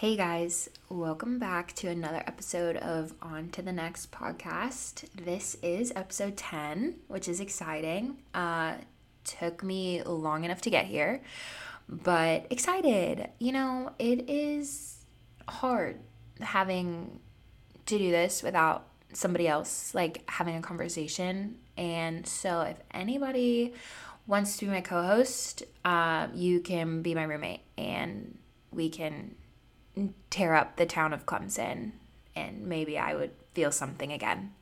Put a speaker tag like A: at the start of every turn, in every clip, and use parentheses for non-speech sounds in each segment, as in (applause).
A: Hey guys, welcome back to another episode of On to the Next podcast. This is episode 10, which is exciting. Uh, took me long enough to get here, but excited. You know, it is hard having to do this without somebody else, like having a conversation. And so, if anybody wants to be my co host, uh, you can be my roommate and we can tear up the town of Clemson and maybe I would feel something again.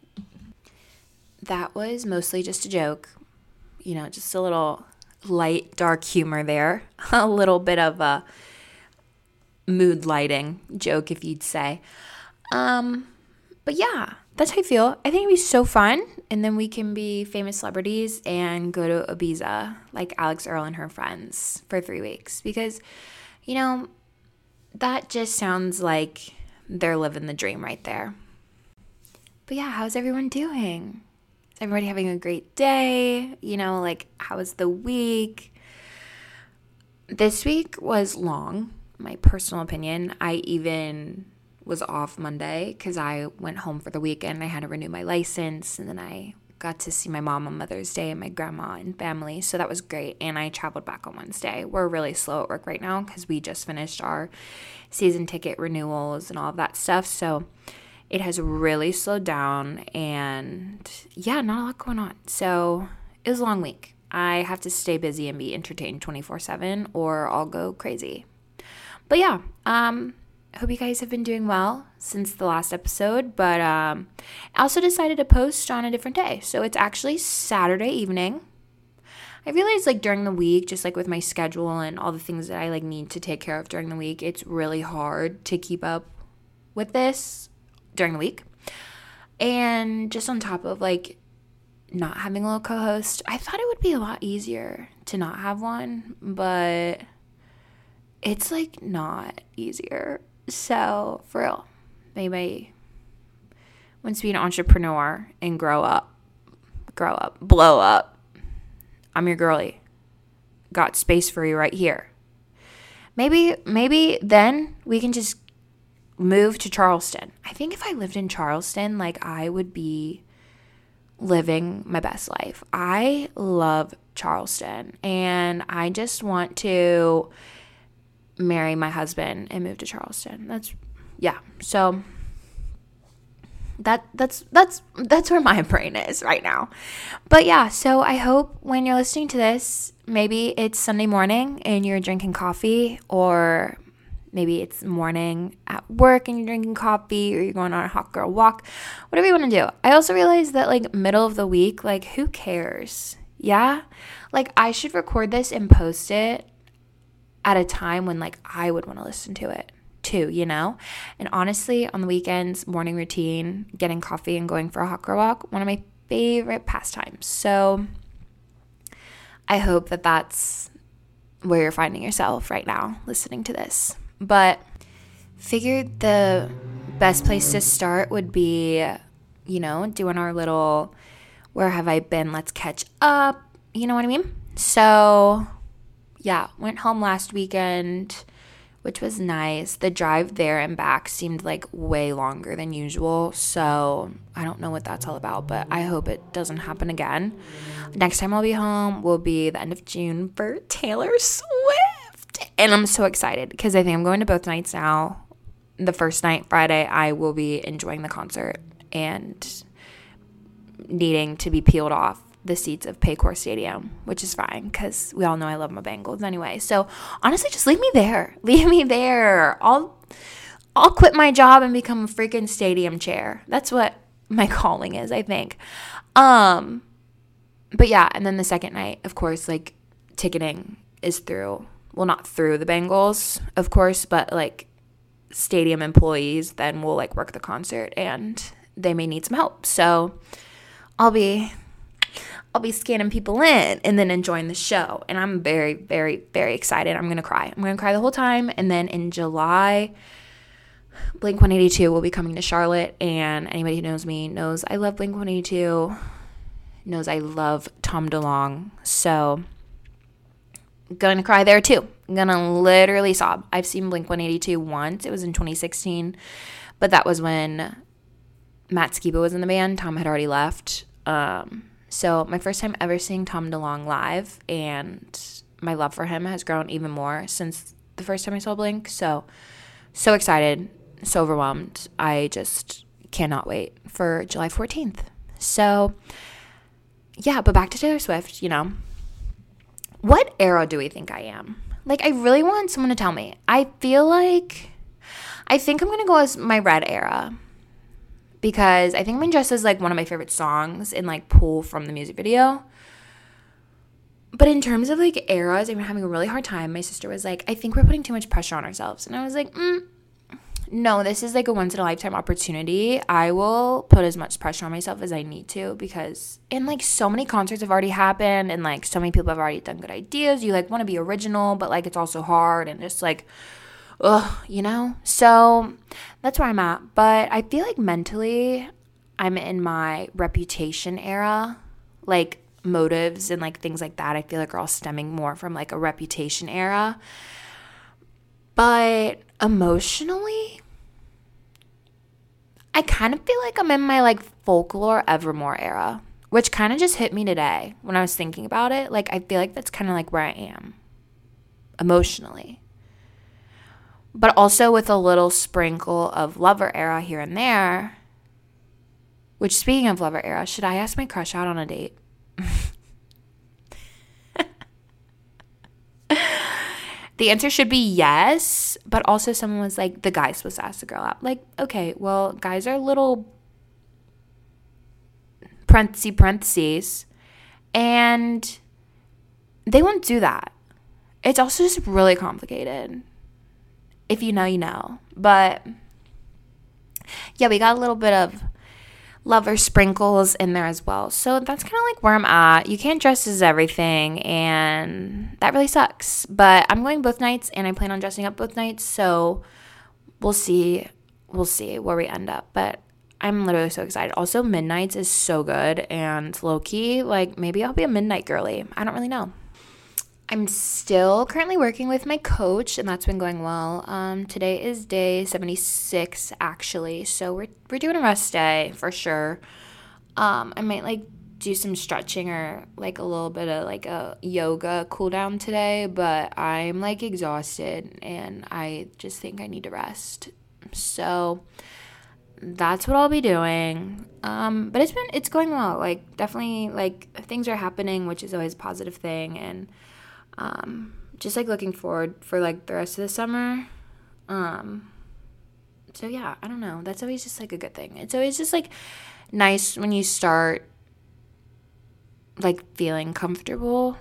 A: That was mostly just a joke. You know, just a little light, dark humor there. (laughs) a little bit of a mood lighting joke, if you'd say. Um, but yeah, that's how I feel. I think it'd be so fun. And then we can be famous celebrities and go to Ibiza like Alix Earle and her friends for three weeks. Because, you know, that just sounds like they're living the dream right there. But yeah, how's everyone doing? Is everybody having a great day? You know, like, how was the week? This week was long, my personal opinion. I even was off Monday because I went home for the weekend. I had to renew my license, and then I got to see my mom on Mother's Day and my grandma and family. So that was great. And I traveled back on Wednesday. We're really slow at work right now because we just finished our season ticket renewals and all of that stuff. So it has really slowed down. And yeah, not a lot going on. So it was a long week. I have to stay busy and be entertained 24 7 or I'll go crazy. But yeah, um, hope you guys have been doing well since the last episode. But um, I also decided to post on a different day. So it's actually Saturday evening. I realized like during the week, just like with my schedule and all the things that I like need to take care of during the week, it's really hard to keep up with this during the week. And just on top of like not having a little co host, I thought it would be a lot easier to not have one, but it's like not easier so, for real, maybe wants to be an entrepreneur and grow up, grow up, blow up. I'm your girly. Got space for you right here. Maybe, maybe then we can just move to Charleston. I think if I lived in Charleston, like I would be living my best life. I love Charleston and I just want to marry my husband and move to Charleston. That's yeah. So that that's that's that's where my (laughs) brain is right now. But yeah, so I hope when you're listening to this, maybe it's Sunday morning and you're drinking coffee or maybe it's morning at work and you're drinking coffee or you're going on a hot girl walk. Whatever you want to do. I also realized that like middle of the week, like who cares? Yeah? Like I should record this and post it at a time when like I would want to listen to it too, you know? And honestly, on the weekends, morning routine, getting coffee and going for a hot girl walk, one of my favorite pastimes. So I hope that that's where you're finding yourself right now listening to this. But figured the best place to start would be, you know, doing our little where have I been? Let's catch up. You know what I mean? So yeah, went home last weekend, which was nice. The drive there and back seemed like way longer than usual. So I don't know what that's all about, but I hope it doesn't happen again. Next time I'll be home will be the end of June for Taylor Swift. And I'm so excited because I think I'm going to both nights now. The first night, Friday, I will be enjoying the concert and needing to be peeled off the seats of Paycor Stadium, which is fine because we all know I love my Bengals anyway. So honestly, just leave me there. (laughs) Leave me there. I'll I'll quit my job and become a freaking stadium chair. That's what my (laughs) calling is, I think. Um, but yeah, and then the second night, of course, like ticketing is through. Well, not through the Bengals, of course, but like stadium employees then will like work the concert and they may need some help. So I'll be I'll be scanning people in and then enjoying the show. And I'm very, very, very excited. I'm going to cry. I'm going to cry the whole time. And then in July, Blink 182 will be coming to Charlotte. And anybody who knows me knows I love Blink 182, knows I love Tom DeLonge. So, going to cry there too. gonna literally sob. I've seen Blink 182 once. It was in 2016, but that was when Matt Skiba was in the band. Tom had already left. Um, so my first time ever seeing Tom DeLonge live, and my love for him has grown even more since the first time I saw Blink. So, so excited, so overwhelmed. I just cannot wait for July 14th. So, yeah, but back to Taylor Swift, you know. What era do we think I am? Like, I really want someone to tell me. I feel like I think I'm gonna go as my red era because I think "When Dress" is like one of my favorite songs and like pull from the music video. But in terms of like eras, I'm having a really hard time. My sister was like, I think we're putting too much pressure on ourselves. And I was like, mm, no, this is like a once in a lifetime opportunity. I will put as much pressure on myself as I need to because, and like so many concerts have already happened and like so many people have already done good ideas. You like want to be original, but like it's also hard and just like, ugh, you know? So that's where I'm at. But I feel like mentally, I'm in my reputation era. Like, motives and like things like that, I feel like are all stemming more from like a reputation era. But emotionally, I kind of feel like I'm in my like folklore evermore era, which kind of just hit me today when I was thinking about it. Like, I feel like that's kind of like where I am emotionally. But also with a little sprinkle of lover era here and there. Which, speaking of lover era, should I ask my crush out on a date? the answer should be yes, but also someone was like, the guy's supposed to ask the girl out. Like, okay, well, guys are little parentheses, parentheses, and they won't do that. It's also just really complicated. If you know, you know. But yeah, we got a little bit of lover sprinkles in there as well. So that's kind of like where I'm at. You can't dress as everything, and that really sucks. But I'm going both nights, and I plan on dressing up both nights. So we'll see. We'll see where we end up. But I'm literally so excited. Also, Midnights is so good, and low key, like maybe I'll be a midnight girly. I don't really know. I'm still currently working with my coach, and that's been going well. Um, today is day 76, actually, so we're we're doing a rest day for sure. Um, I might like do some stretching or like a little bit of like a yoga cool down today, but I'm like exhausted and I just think I need to rest. So that's what I'll be doing. Um, but it's been it's going well. Like definitely like things are happening, which is always a positive thing and um, just like looking forward for like the rest of the summer. Um, so yeah, I don't know. That's always just like a good thing. It's always just like nice when you start like feeling comfortable.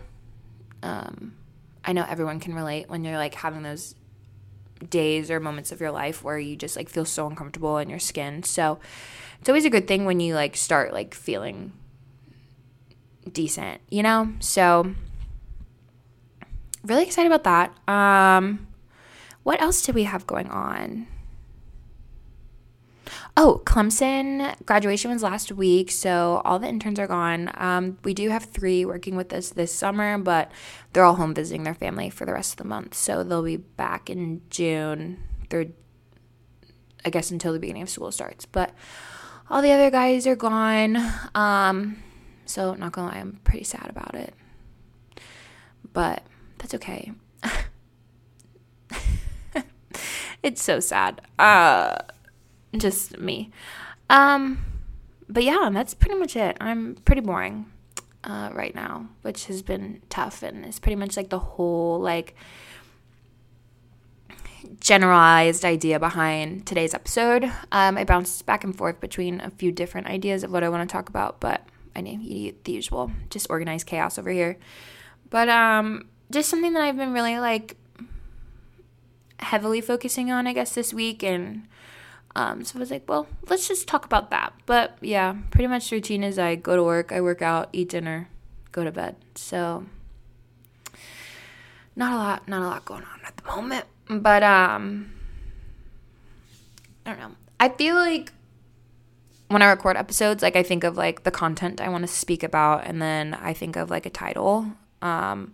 A: Um, I know everyone can relate when you're like having those days or moments of your life where you just like feel so uncomfortable in your skin. So it's always a good thing when you like start like feeling decent, you know? So really excited about that. Um, what else did we have going on? Oh, Clemson graduation was last week, so all the interns are gone. Um, we do have three working with us this summer, but they're all home visiting their family for the rest of the month, so they'll be back in June. They're, I guess, until the beginning of school starts. But all the other guys are gone. Um, so not gonna lie, I'm pretty sad about it. But that's okay. (laughs) it's so sad. Uh just me. Um but yeah, that's pretty much it. I'm pretty boring uh right now, which has been tough and it's pretty much like the whole like generalized idea behind today's episode. Um, I bounced back and forth between a few different ideas of what I want to talk about, but I need the usual, just organized chaos over here. But um, just something that I've been really like heavily focusing on, I guess, this week. And um, so I was like, well, let's just talk about that. But yeah, pretty much the routine is I go to work, I work out, eat dinner, go to bed. So not a lot, not a lot going on at the moment. But um, I don't know. I feel like when I record episodes, like I think of like the content I want to speak about, and then I think of like a title. Um,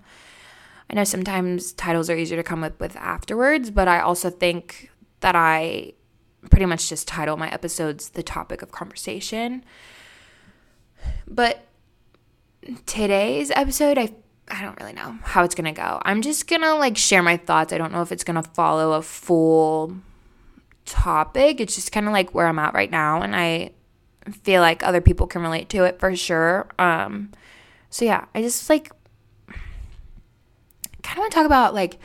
A: I know sometimes titles are easier to come up with afterwards, but I also think that I pretty much just title my episodes the topic of conversation. But today's episode, I I don't really know how it's going to go. I'm just going to like share my thoughts. I don't know if it's going to follow a full topic. It's just kind of like where I'm at right now and I feel like other people can relate to it for sure. Um so yeah, I just like kind of want to talk about like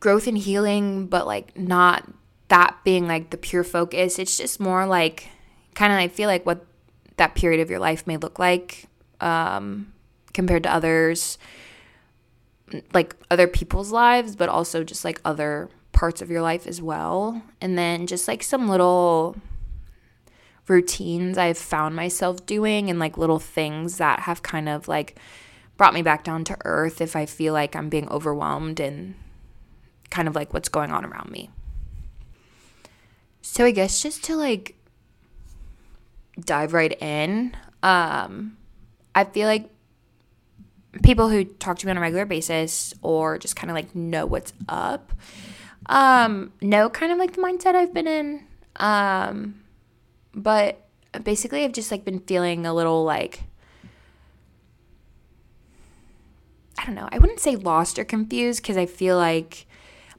A: growth and healing, but like not that being like the pure focus. It's just more like kind of I feel like what that period of your life may look like um, compared to others, like other people's lives, but also just like other parts of your life as well. And then just like some little routines I've found myself doing and like little things that have kind of like brought me back down to earth if I feel like I'm being overwhelmed and kind of like what's going on around me. So I guess just to like dive right in, um, I feel like people who talk to me on a regular basis or just kind of like know what's up, um, know kind of like the mindset I've been in. Um, but basically, I've just like been feeling a little like I don't know. I wouldn't say lost or confused because I feel like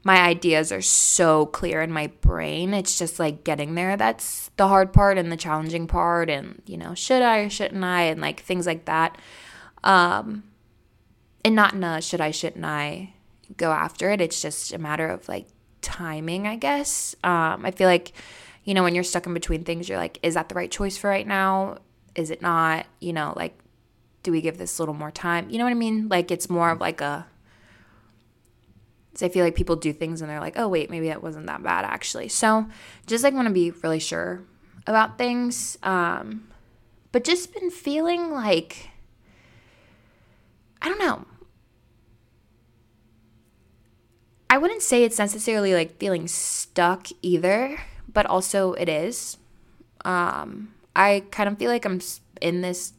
A: my ideas are so clear in my brain. It's just like getting there. That's the hard part and the challenging part. And, you know, should I or shouldn't I? And like things like that. Um, and not in a should I, shouldn't I go after it. It's just a matter of like timing, I guess. Um, I feel like, you know, when you're stuck in between things, you're like, is that the right choice for right now? Is it not? You know, like do we give this a little more time? You know what I mean? Like it's more of like a so I feel like people do things and they're like, oh wait, maybe that wasn't that bad actually. So just like want to be really sure about things. Um, but just been feeling like I don't know. I wouldn't say it's necessarily like feeling stuck either, but also it is. Um, I kind of feel like I'm in this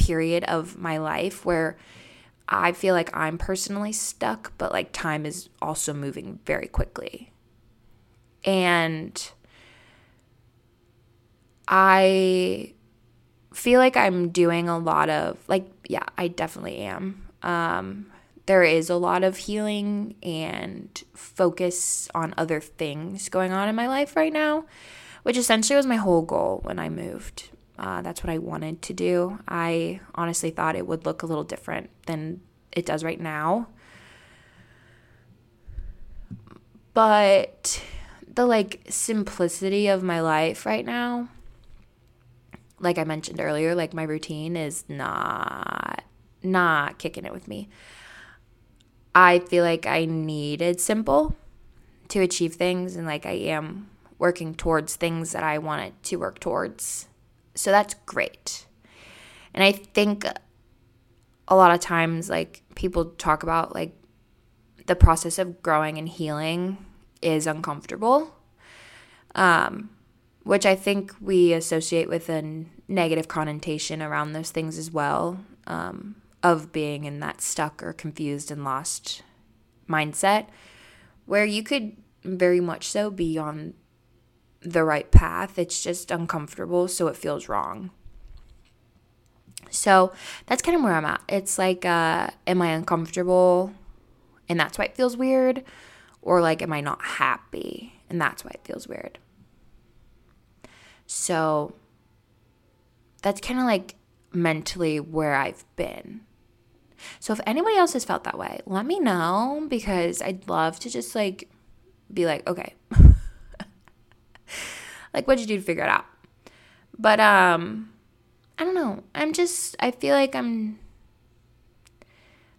A: period of my life where I feel like I'm personally stuck, but like time is also moving very quickly. And I feel like I'm doing a lot of, like, yeah, I definitely am. Um, there is a lot of healing and focus on other things going on in my life right now, which essentially was my whole goal when I moved. Uh, that's what I wanted to do. I honestly thought it would look a little different than it does right now. But the like simplicity of my life right now, like I mentioned earlier, like my routine is not not kicking it with me. I feel like I needed simple to achieve things and like I am working towards things that I wanted to work towards so that's great. And I think a lot of times, like, people talk about like the process of growing and healing is uncomfortable, um, which I think we associate with a negative connotation around those things as well um, of being in that stuck or confused and lost mindset where you could very much so be on the right path. It's just uncomfortable, so it feels wrong. So that's kind of where I'm at. It's like, uh, am I uncomfortable and that's why it feels weird? Or like, am I not happy and that's why it feels weird? So that's kind of like mentally where I've been. So if anybody else has felt that way, let me know because I'd love to just like be like, okay, (laughs) like what'd you do to figure it out? But um I don't know. I'm just I feel like I'm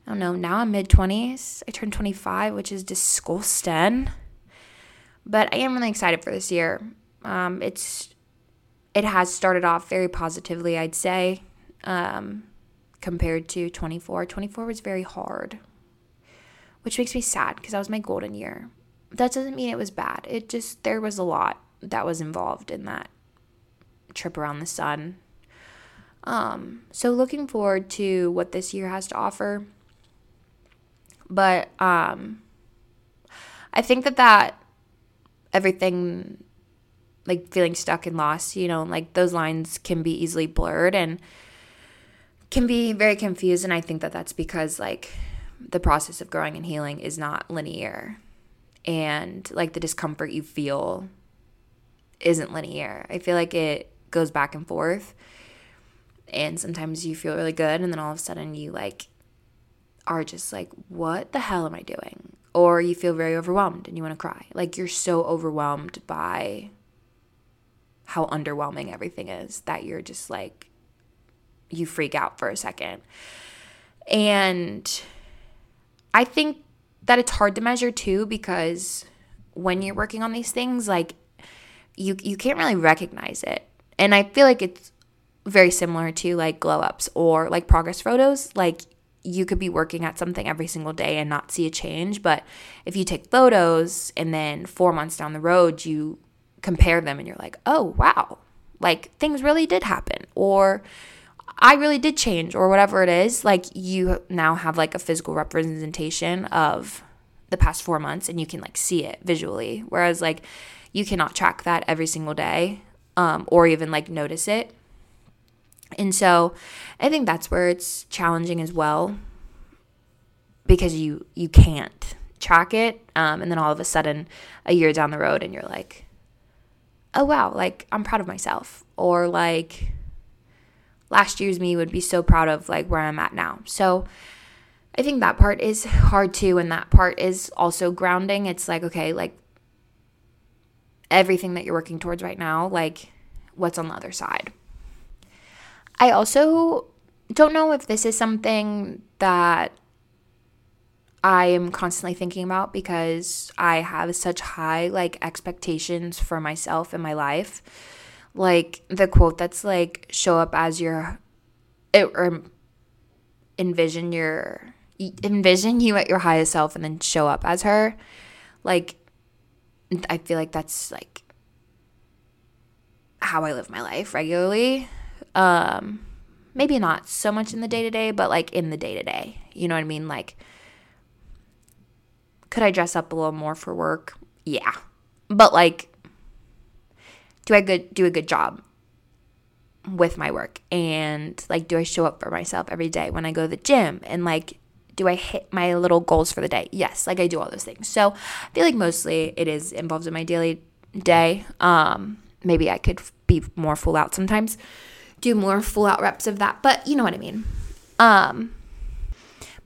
A: I don't know, now I'm mid 20s. I turned 25, which is disgusting. But I am really excited for this year. Um it's it has started off very positively, I'd say. Um compared to 24. 24 was very hard, which makes me sad because that was my golden year. That doesn't mean it was bad. It just, there was a lot that was involved in that trip around the sun. Um, so looking forward to what this year has to offer. But um I think that that everything like feeling stuck and lost, you know, like those lines can be easily blurred and can be very confused and I think that that's because like the process of growing and healing is not linear and like the discomfort you feel isn't linear. I feel like it goes back and forth. And sometimes you feel really good and then all of a sudden you like are just like what the hell am I doing? Or you feel very overwhelmed and you want to cry. Like you're so overwhelmed by how underwhelming everything is that you're just like you freak out for a second. And I think that it's hard to measure too because when you're working on these things like you you can't really recognize it. And I feel like it's very similar to like glow ups or like progress photos. Like you could be working at something every single day and not see a change, but if you take photos and then 4 months down the road you compare them and you're like, "Oh, wow. Like things really did happen." Or I really did change or whatever it is, like you now have like a physical representation of the past 4 months and you can like see it visually. Whereas like you cannot track that every single day um, or even like notice it. And so I think that's where it's challenging as well because you you can't track it um, and then all of a sudden a year down the road and you're like oh wow like i'm proud of myself or like last year's me would be so proud of like where i'm at now so i think that part is hard too and that part is also grounding it's like okay like everything that you're working towards right now, like what's on the other side. I also don't know if this is something that I am constantly thinking about because I have such high like expectations for myself in my life. Like the quote that's like show up as your it, or envision your envision you at your highest self and then show up as her. Like I feel like that's like how I live my life regularly. Um, maybe not so much in the day to day, but like in the day to day. You know what I mean? Like, could I dress up a little more for work? Yeah. But like, do I good do a good job with my work? And like, do I show up for myself every day when I go to the gym? And like, do I hit my little goals for the day? Yes, like I do all those things. So I feel like mostly it is involved in my daily day. Um, maybe I could be more full out sometimes, do more full out reps of that, but you know what I mean. Um,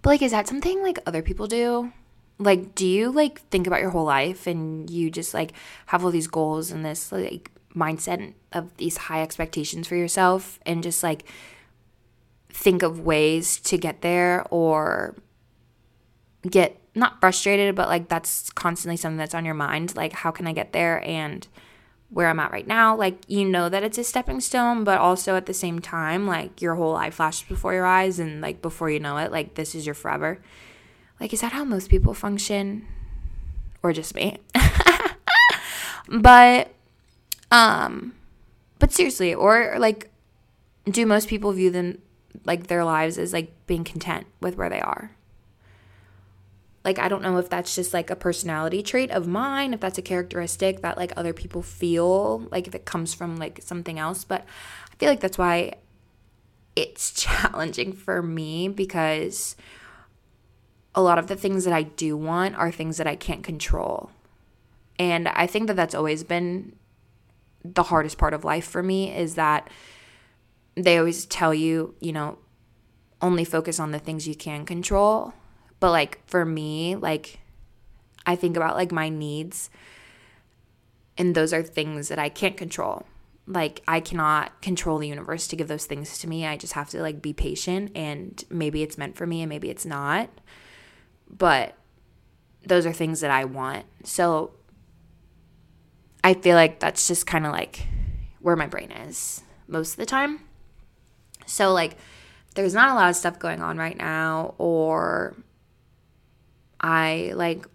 A: but like, is that something like other people do? Like, do you like think about your whole life and you just like have all these goals and this like mindset of these high expectations for yourself and just like think of ways to get there or get not frustrated, but like that's constantly something that's on your mind. Like, how can I get there? And where I'm at right now, like, you know that it's a stepping stone, but also at the same time, like, your whole life flashes before your eyes, and like, before you know it, like, this is your forever. Like, is that how most people function? Or just me? (laughs) but, um, but seriously, or like, do most people view them like their lives as like being content with where they are. Like I don't know if that's just like a personality trait of mine, if that's a characteristic that like other people feel, like if it comes from like something else, but I feel like that's why it's (laughs) challenging for me because a lot of the things that I do want are things that I can't control. And I think that that's always been the hardest part of life for me is that they always tell you, you know, only focus on the things you can control. But like for me, like I think about like my needs and those are things that I can't control. Like I cannot control the universe to give those things to me. I just have to like be patient and maybe it's meant for me and maybe it's not. But those are things that I want. So I feel like that's just kind of like where my brain is most of the time. So, like, there's not a lot of stuff going on right now, or I like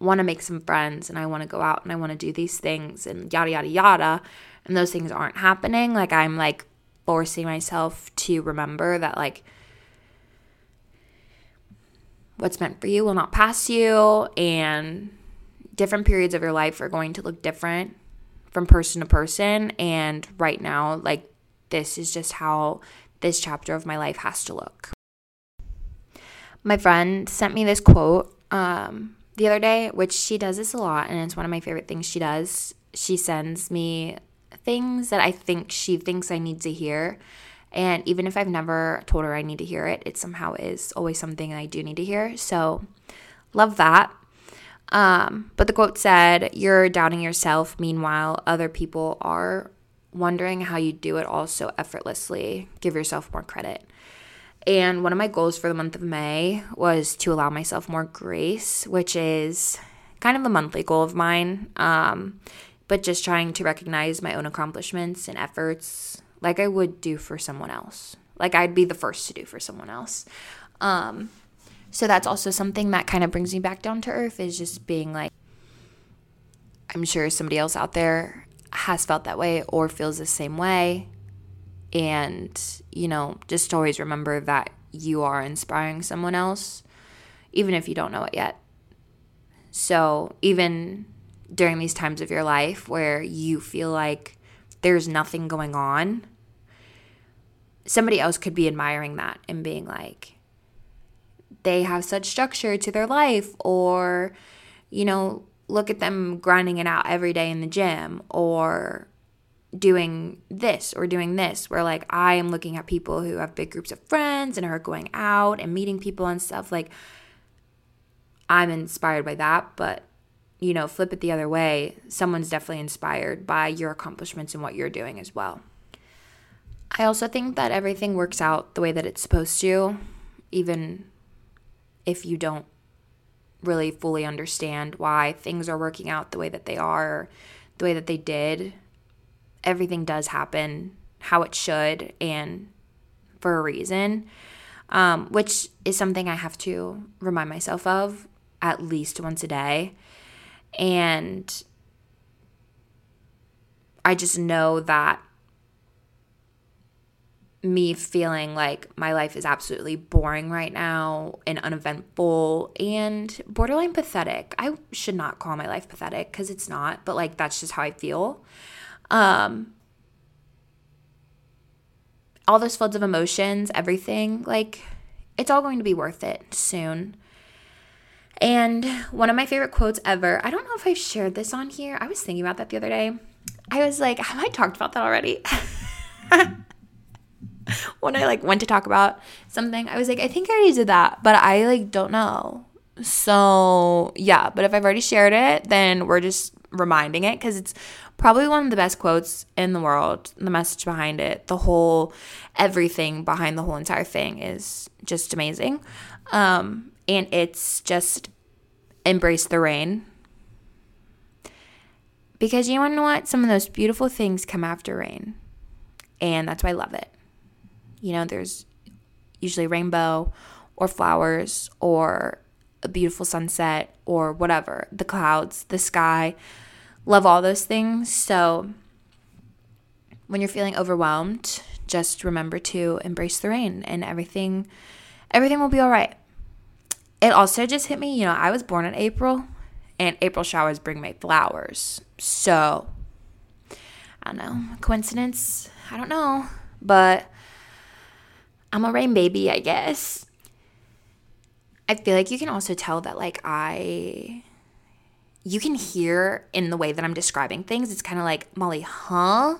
A: want to make some friends and I want to go out and I want to do these things and yada, yada, yada. And those things aren't happening. Like, I'm like forcing myself to remember that, like, what's meant for you will not pass you, and different periods of your life are going to look different from person to person. And right now, like, this is just how this chapter of my life has to look. My friend sent me this quote um, the other day, which she does this a lot, and it's one of my favorite things she does. She sends me things that I think she thinks I need to hear. And even if I've never told her I need to hear it, it somehow is always something I do need to hear. So, love that. Um, but the quote said, You're doubting yourself. Meanwhile, other people are wondering how you do it all so effortlessly. Give yourself more credit. And one of my goals for the month of May was to allow myself more grace, which is kind of a monthly goal of mine. Um, but just trying to recognize my own accomplishments and efforts like I would do for someone else. Like I'd be the first to do for someone else. Um, so that's also something that kind of brings me back down to earth is just being like, I'm sure somebody else out there has felt that way or feels the same way. And, you know, just always remember that you are inspiring someone else, even if you don't know it yet. So, even during these times of your life where you feel like there's nothing going on, somebody else could be admiring that and being like, they have such structure to their life, or, you know, look at them grinding it out every day in the gym, or doing this or doing this where like I am looking at people who have big groups of friends and are going out and meeting people and stuff like I'm inspired by that but you know flip it the other way someone's definitely inspired by your accomplishments and what you're doing as well. I also think that everything works out the way that it's supposed to even if you don't really fully understand why things are working out the way that they are the way that they did everything does happen how it should and for a reason, um, which is something I have to remind myself of at least once a day. And I just know that me feeling like my life is absolutely boring right now and uneventful and borderline pathetic. I should not call my life pathetic because it's not, but like that's just how I feel. Um, all those floods of emotions, everything, like it's all going to be worth it soon. And one of my favorite quotes ever, I don't know if I've shared this on here. I was thinking about that the other day. I was like, have I talked about that already? (laughs) when I like went to talk about something, I was like, I think I already did that, but I like don't know. So, yeah, but if I've already shared it, then we're just reminding it because it's probably one of the best quotes in the world. The message behind it, the whole everything behind the whole entire thing is just amazing. Um, and it's just embrace the rain. Because you want to know what? Some of those beautiful things come after rain. And that's why I love it. You know, there's usually rainbow or flowers or a beautiful sunset or whatever, the clouds, the sky love all those things. So when you're feeling overwhelmed, just remember to embrace the rain and everything everything will be all right. It also just hit me, you know, I was born in April and April showers bring May flowers. So I don't know, coincidence, I don't know, but I'm a rain baby, I guess. I feel like you can also tell that like I you can hear in the way that I'm describing things, it's kind of like, Molly, huh?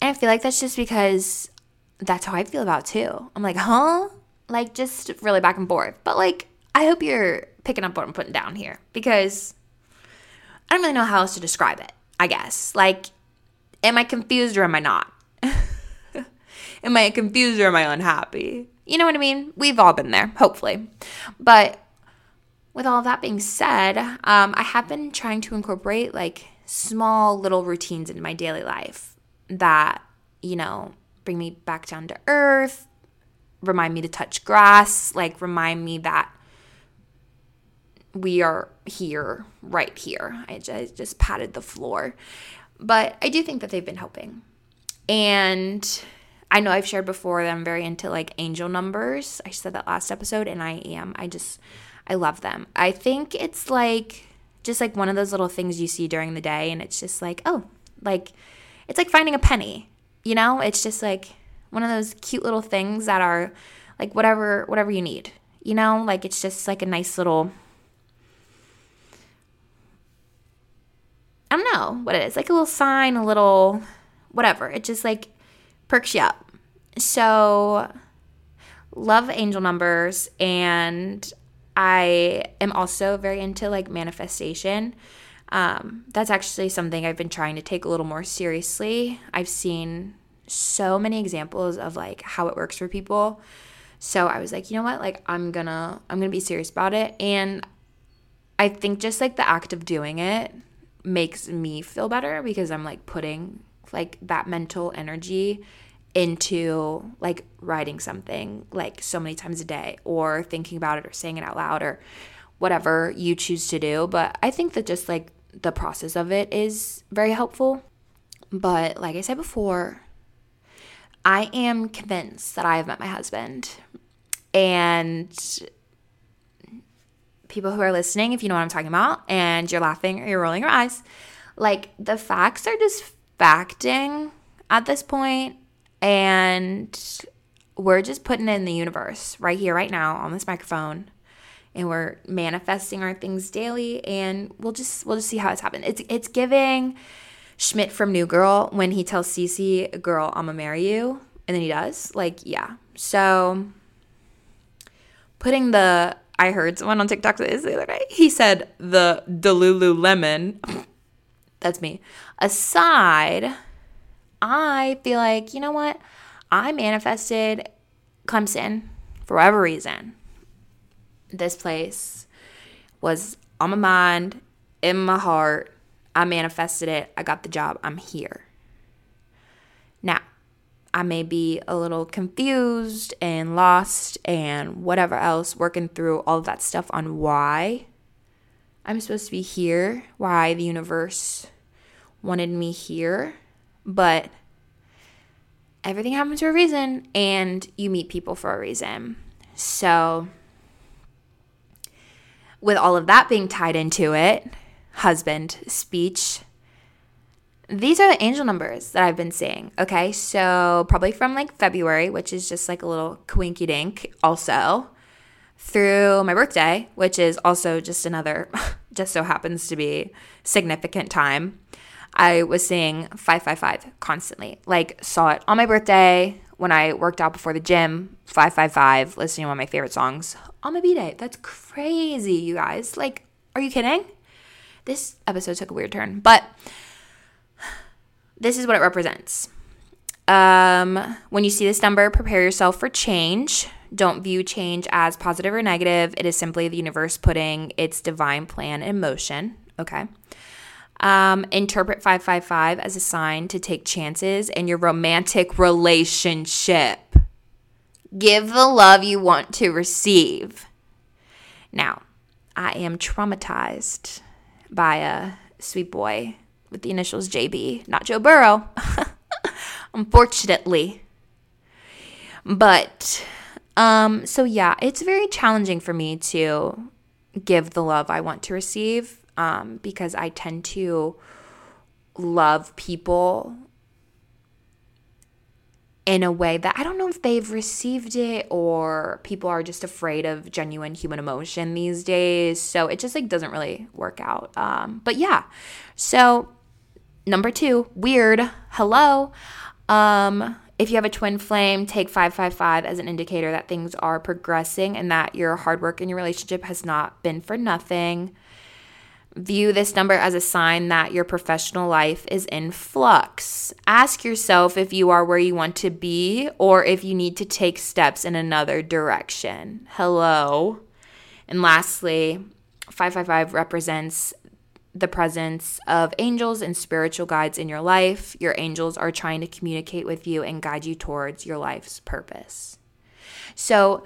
A: And I feel like that's just because that's how I feel about too. I'm like, huh? Like just really back and forth. But like, I hope you're picking up what I'm putting down here because I don't really know how else to describe it, I guess. Like, am I confused or am I not? (laughs) am I confused or am I unhappy? You know what I mean? We've all been there, hopefully. But with all that being said, um, I have been trying to incorporate like small little routines into my daily life that, you know, bring me back down to earth, remind me to touch grass, like remind me that we are here, right here. I just, I just patted the floor. But I do think that they've been helping. And I know I've shared before that I'm very into like angel numbers. I said that last episode, and I am. I just, I love them. I think it's like just like one of those little things you see during the day, and it's just like, oh, like it's like finding a penny, you know? It's just like one of those cute little things that are like whatever whatever you need, you know? Like it's just like a nice little I don't know what it is, like a little sign, a little whatever. It just like perks you up. So, love angel numbers, and I am also very into like manifestation. Um, that's actually something I've been trying to take a little more seriously. I've seen so many examples of like how it works for people. So I was like, you know what? Like I'm gonna I'm gonna be serious about it. And I think just like the act of doing it makes me feel better because I'm like putting like that mental energy into like writing something like so many times a day or thinking about it or saying it out loud or whatever you choose to do. But I think that just like the process of it is very helpful. But like I said before, I am convinced that I have met my husband. And people who are listening, if you know what I'm talking about, and you're laughing or you're rolling your eyes, like the facts are just facting at this point, and we're just putting it in the universe right here, right now on this microphone, and we're manifesting our things daily, and we'll just we'll just see how it's happening. It's it's giving Schmidt from New Girl when he tells Cece, "Girl, I'ma marry you," and then he does. Like, yeah. So putting the I heard someone on TikTok this the other day. He said the Delulu lemon. (laughs) That's me. Aside, I feel like, you know what? I manifested Clemson for whatever reason. This place was on my mind, in my heart. I manifested it. I got the job. I'm here. Now, I may be a little confused and lost and whatever else, working through all of that stuff on why I'm supposed to be here, why the universe wanted me here. But everything happens for a reason, and you meet people for a reason. So, with all of that being tied into it, husband speech these are the angel numbers that I've been seeing. Okay, so probably from like February, which is just like a little quinky dink, also through my birthday, which is also just another, (laughs) just so happens to be significant time. I was seeing 555 constantly. Like, saw it on my birthday when I worked out before the gym, 555, listening to one of my favorite songs on my B day. That's crazy, you guys. Like, are you kidding? This episode took a weird turn, but this is what it represents. Um, when you see this number, prepare yourself for change. Don't view change as positive or negative. It is simply the universe putting its divine plan in motion. Okay. Um, interpret 555 as a sign to take chances in your romantic relationship. Give the love you want to receive. Now, I am traumatized by a sweet boy with the initials JB, not Joe Burrow, (laughs) unfortunately. But, um, so yeah, it's very challenging for me to give the love I want to receive um, because I tend to love people in a way that I don't know if they've received it or people are just afraid of genuine human emotion these days. So it just like doesn't really work out. Um, but yeah, so number two, weird. Hello. Um, if you have a twin flame, take 555 as an indicator that things are progressing and that your hard work in your relationship has not been for nothing. View this number as a sign that your professional life is in flux. Ask yourself if you are where you want to be or if you need to take steps in another direction. Hello. And lastly, 555 represents the presence of angels and spiritual guides in your life. Your angels are trying to communicate with you and guide you towards your life's purpose. So,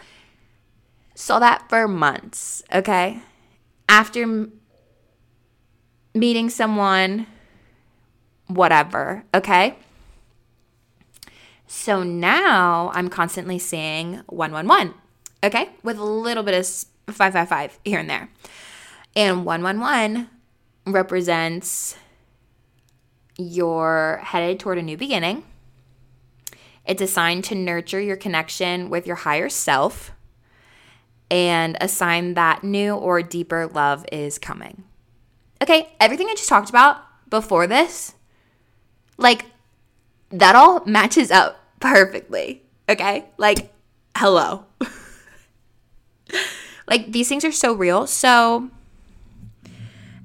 A: saw that for months, okay? After meeting someone, whatever, okay? So now I'm constantly seeing 111, okay, with a little bit of 555 here and there. And 111 represents you're headed toward a new beginning. It's a sign to nurture your connection with your higher self and a sign that new or deeper love is coming. Okay, everything I just talked about before this, like, that all matches up perfectly. Okay, like, hello. (laughs) like, these things are so real. So,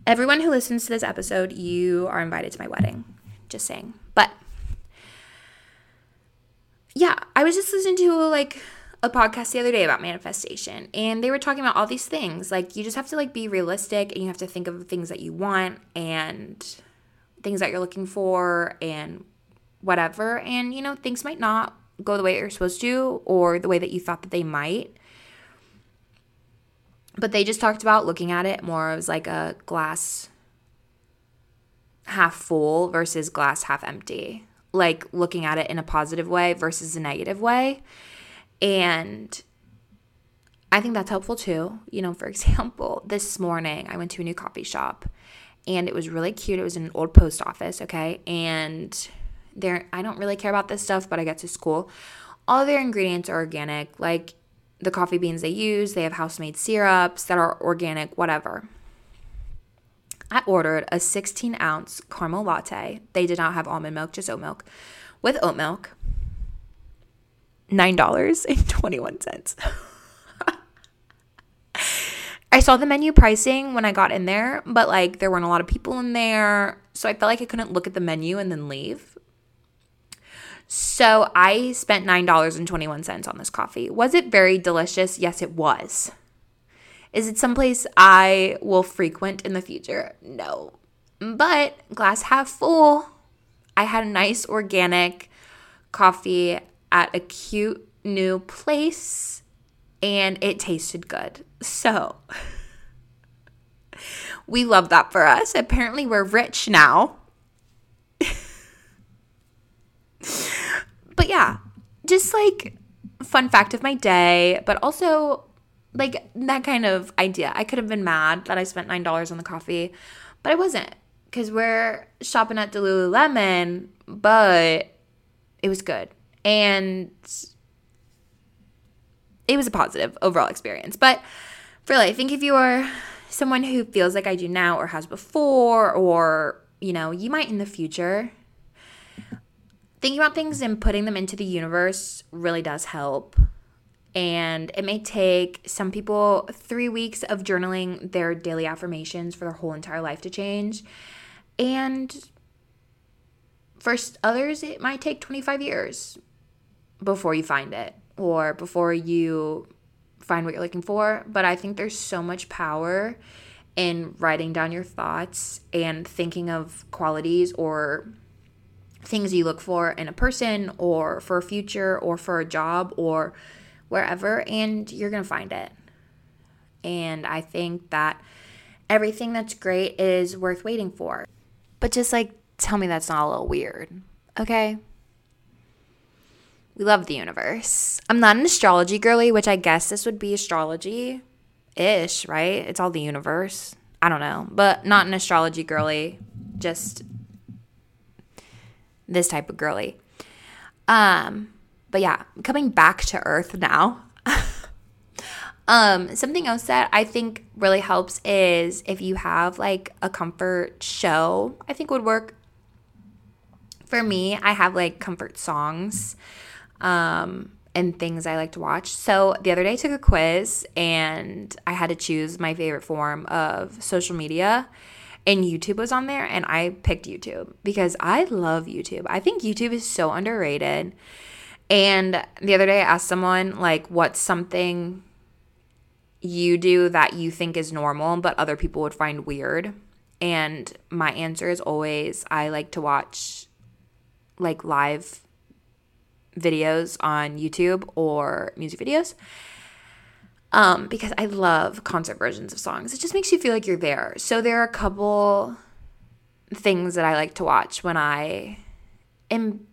A: everyone who listens to this episode, you are invited to my wedding. Just saying. But, yeah, I was just listening to like a podcast the other day about manifestation and they were talking about all these things. Like you just have to like be realistic and you have to think of the things that you want and things that you're looking for and whatever. And you know things might not go the way you're supposed to or the way that you thought that they might. But they just talked about looking at it more as like a glass half full versus glass half empty. Like looking at it in a positive way versus a negative way and I think that's helpful too. You know, for (laughs) example, this morning I went to a new coffee shop and it was really cute. It was in an old post office, okay? And there I don't really care about this stuff, but I get to school. All their ingredients are organic, like the coffee beans they use, they have house-made syrups that are organic, whatever. I ordered a 16 ounce caramel latte. They did not have almond milk, just oat milk, with oat milk $9.21. (laughs) I saw the menu pricing when I got in there, but like there weren't a lot of people in there. So I felt like I couldn't look at the menu and then leave. So I spent $9.21 on this coffee. Was it very delicious? Yes, it was. Is it someplace I will frequent in the future? No. But glass half full. I had a nice organic coffee at a cute new place and it tasted good. So (laughs) we love that for us. Apparently, we're rich now. (laughs) but yeah, just like fun fact of my day, but also like that kind of idea. I could have been mad that I spent $9 on the coffee, but I wasn't because we're shopping at the Lululemon, but it was good. And it was a positive overall experience. But really, I think if you are someone who feels like I do now or has before, or, you know, you might in the future, thinking about things and putting them into the universe really does help. And it may take some people three weeks of journaling their daily affirmations for their whole entire life to change. And for others, it might take 25 years before you find it or before you find what you're looking for. But I think there's so much power in writing down your thoughts and thinking of qualities or things you look for in a person or for a future or for a job or wherever, and you're going to find it. And I think that everything that's great is worth waiting for. But just like, tell me that's not a little weird, okay? We love the universe. I'm not an astrology girly, which I guess this would be astrology ish, right? It's all the universe. I don't know, but not an astrology girly, just this type of girly. Um, but yeah, coming back to earth now. (laughs) um, something else that I think really helps is if you have like a comfort show, I think would work. For me, I have like comfort songs um, and things I like to watch. So the other day I took a quiz and I had to choose my favorite form of social media. And YouTube was on there, and I picked YouTube because I love YouTube. I think YouTube is so underrated. And the other day I asked someone, like, what's something you do that you think is normal, but other people would find weird? And my answer is always I like to watch like live videos on YouTube or music videos. Um, because I love concert versions of songs. It just makes you feel like you're there. So there are a couple things that I like to watch when I am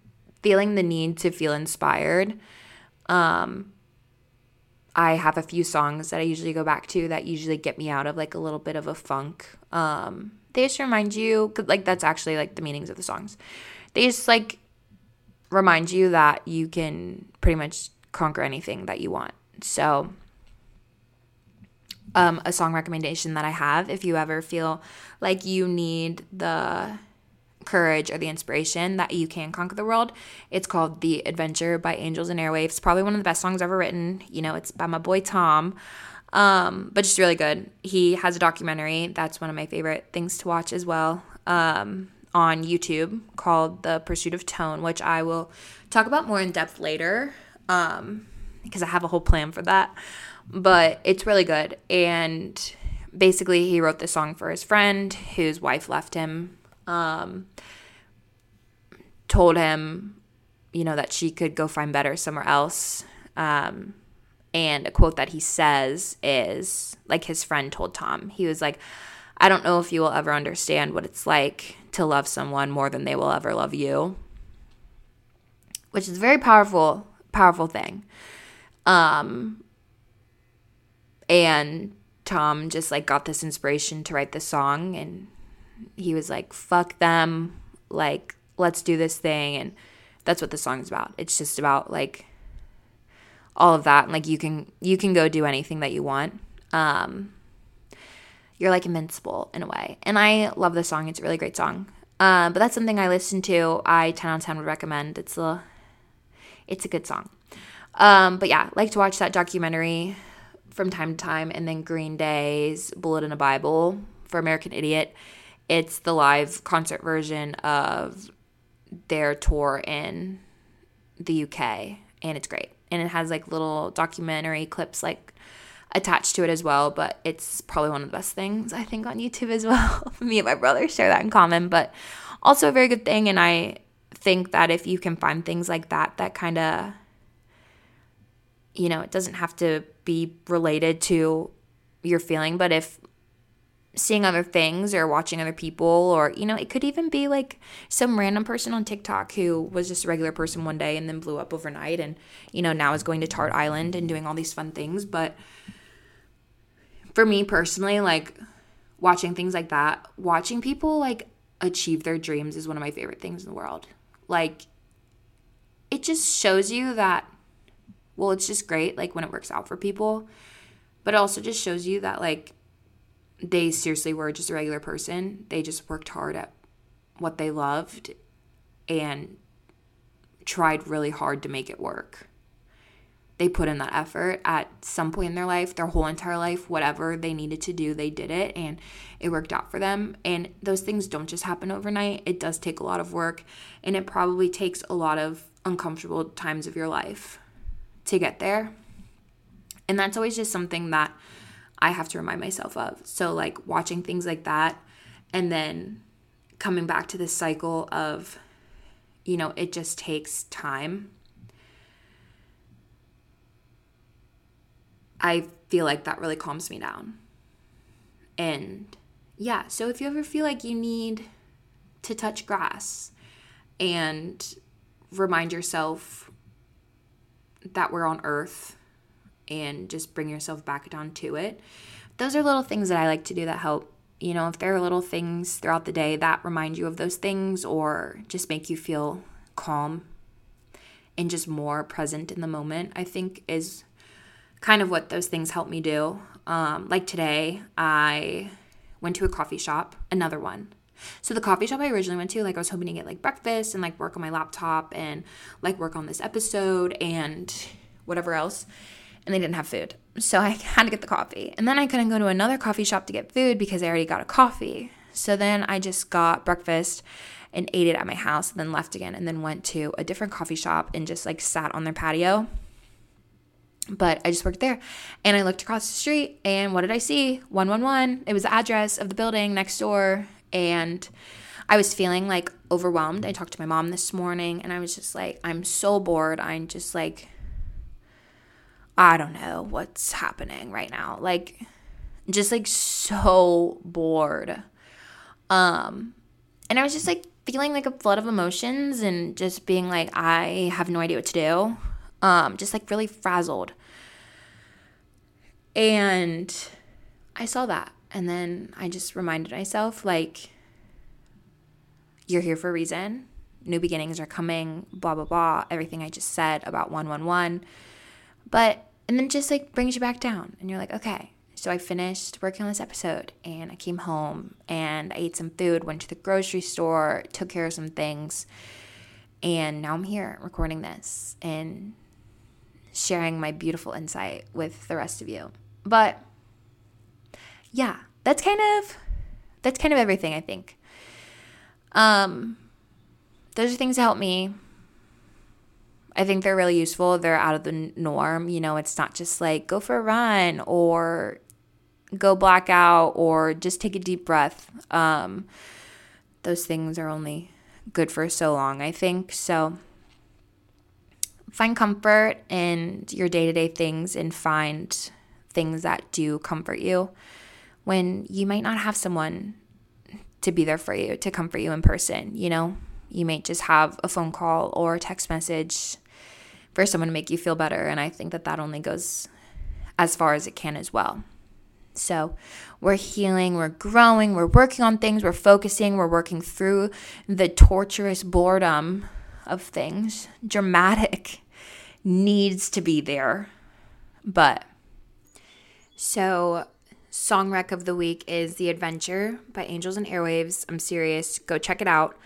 A: feeling the need to feel inspired, um, I have a few songs that I usually go back to that usually get me out of like a little bit of a funk. Um, they just remind you, like, that's actually like the meanings of the songs. They just like remind you that you can pretty much conquer anything that you want. So, um, a song recommendation that I have if you ever feel like you need the courage or the inspiration that you can conquer the world. It's called The Adventure by Angels and Airwaves. Probably one of the best songs ever written. You know, it's by my boy Tom. Um, but just really good. He has a documentary. That's one of my favorite things to watch as well. Um, on YouTube called The Pursuit of Tone, which I will talk about more in depth later. Um, because I have a whole plan for that but it's really good. And basically, he wrote this song for his friend whose wife left him. Um, told him, you know, that she could go find better somewhere else. Um, and a quote that he says is like his friend told Tom, he was like, I don't know if you will ever understand what it's like to love someone more than they will ever love you. Which is a very powerful, powerful thing. Um, and Tom just like got this inspiration to write this song and he was like, fuck them, like, let's do this thing. And that's what the song's about. It's just about like all of that. And like you can you can go do anything that you want. Um you're like invincible in a way. And I love the song. It's a really great song. Uh, but that's something I listen to. I 10 out of 10 would recommend. It's a it's a good song. Um, but yeah, like to watch that documentary from time to time, and then Green Day's Bullet in a Bible for American Idiot. It's the live concert version of their tour in the UK, and it's great. And it has like little documentary clips like attached to it as well, but it's probably one of the best things I think on YouTube as well. (laughs) Me and my brother share that in common, but also a very good thing. And I think that if you can find things like that, that kind of you know, it doesn't have to be related to your feeling, but if seeing other things or watching other people or you know it could even be like some random person on TikTok who was just a regular person one day and then blew up overnight and you know now is going to Tarte Island and doing all these fun things but for me personally like watching things like that watching people like achieve their dreams is one of my favorite things in the world like it just shows you that well, it's just great, like when it works out for people. But it also just shows you that, like, they seriously were just a regular person. They just worked hard at what they loved and tried really hard to make it work. They put in that effort at some point in their life, their whole entire life, whatever they needed to do, they did it and it worked out for them. And those things don't just happen overnight. It does take a lot of work and it probably takes a lot of uncomfortable times of your life to get there. And that's always just something that I have to remind myself of. So, like watching things like that and then coming back to this cycle of, you know, it just takes time. I feel like that really calms me down. And yeah, so if you ever feel like you need to touch grass and remind yourself that we're on earth and just bring yourself back down to it. Those are little things that I like to do that help. You know, if there are little things throughout the day that remind you of those things or just make you feel calm and just more present in the moment, I think is kind of what those things help me do. Um, like today, I went to a coffee shop, another one. So the coffee shop I originally went to, like I was hoping to get like breakfast and like work on my laptop and like work on this episode and whatever else. And they didn't have food. So I (laughs) had to get the coffee. And then I couldn't go to another coffee shop to get food because I already got a coffee. So then I just got breakfast and ate it at my house and then left again and then went to a different coffee shop and just like sat on their patio. But I just worked there and I looked across the street and what did I see? 111. It was the address of the building next door and I was feeling like overwhelmed. I talked to my mom this morning and I was just like, I'm so bored. I'm just like, I don't know what's happening right now. Like, just like so bored. Um, and I was just like feeling like a flood of emotions and just being like, I have no idea what to do. Um, just like really frazzled. And I saw that. And then I just reminded myself, like, you're here for a reason. New beginnings are coming, blah, blah, blah. Everything I just said about 111. But, and then just like brings you back down. And you're like, okay, so I finished working on this episode and I came home and I ate some food, went to the grocery store, took care of some things. And now I'm here recording this and sharing my beautiful insight with the rest of you. But yeah, that's kind of that's kind of everything I think. Um those are things that help me. I think they're really useful. They're out of the norm. You know, it's not just like go for a run or go black out or just take a deep breath. Um, those things are only good for so long, I think. So find comfort in your day to day things and find things that do comfort you when you might not have someone to be there for you, to comfort you in person. You know, you might just have a phone call or a text message for someone to make you feel better. And I think that that only goes as far as it can as well. So we're healing, we're growing, we're working on things, we're focusing, we're working through the torturous boredom of things. Dramatic (laughs) needs to be there. But so song rec of the week is The Adventure by Angels and Airwaves. I'm serious. Go check it out.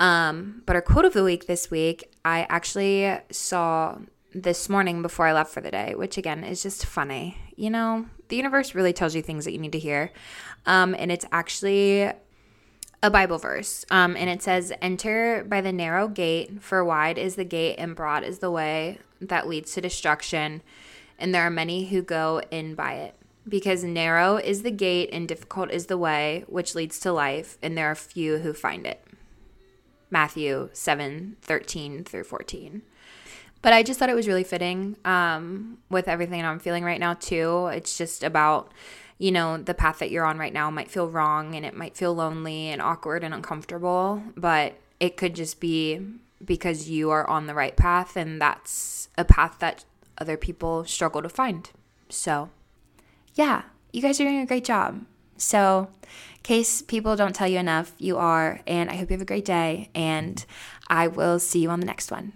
A: Um, but our quote of the week this week, I actually saw this morning before I left for the day, which again is just funny. You know, the universe really tells you things that you need to hear. Um, and it's actually a Bible verse. Um, and it says, Enter by the narrow gate, for wide is the gate and broad is the way that leads to destruction. And there are many who go in by it. Because narrow is the gate and difficult is the way which leads to life, and there are few who find it. Matthew 7 13 through 14. But I just thought it was really fitting um, with everything I'm feeling right now, too. It's just about, you know, the path that you're on right now might feel wrong and it might feel lonely and awkward and uncomfortable, but it could just be because you are on the right path and that's a path that other people struggle to find. So, yeah, you guys are doing a great job. So, case people don't tell you enough, you are. And I hope you have a great day. And I will see you on the next one.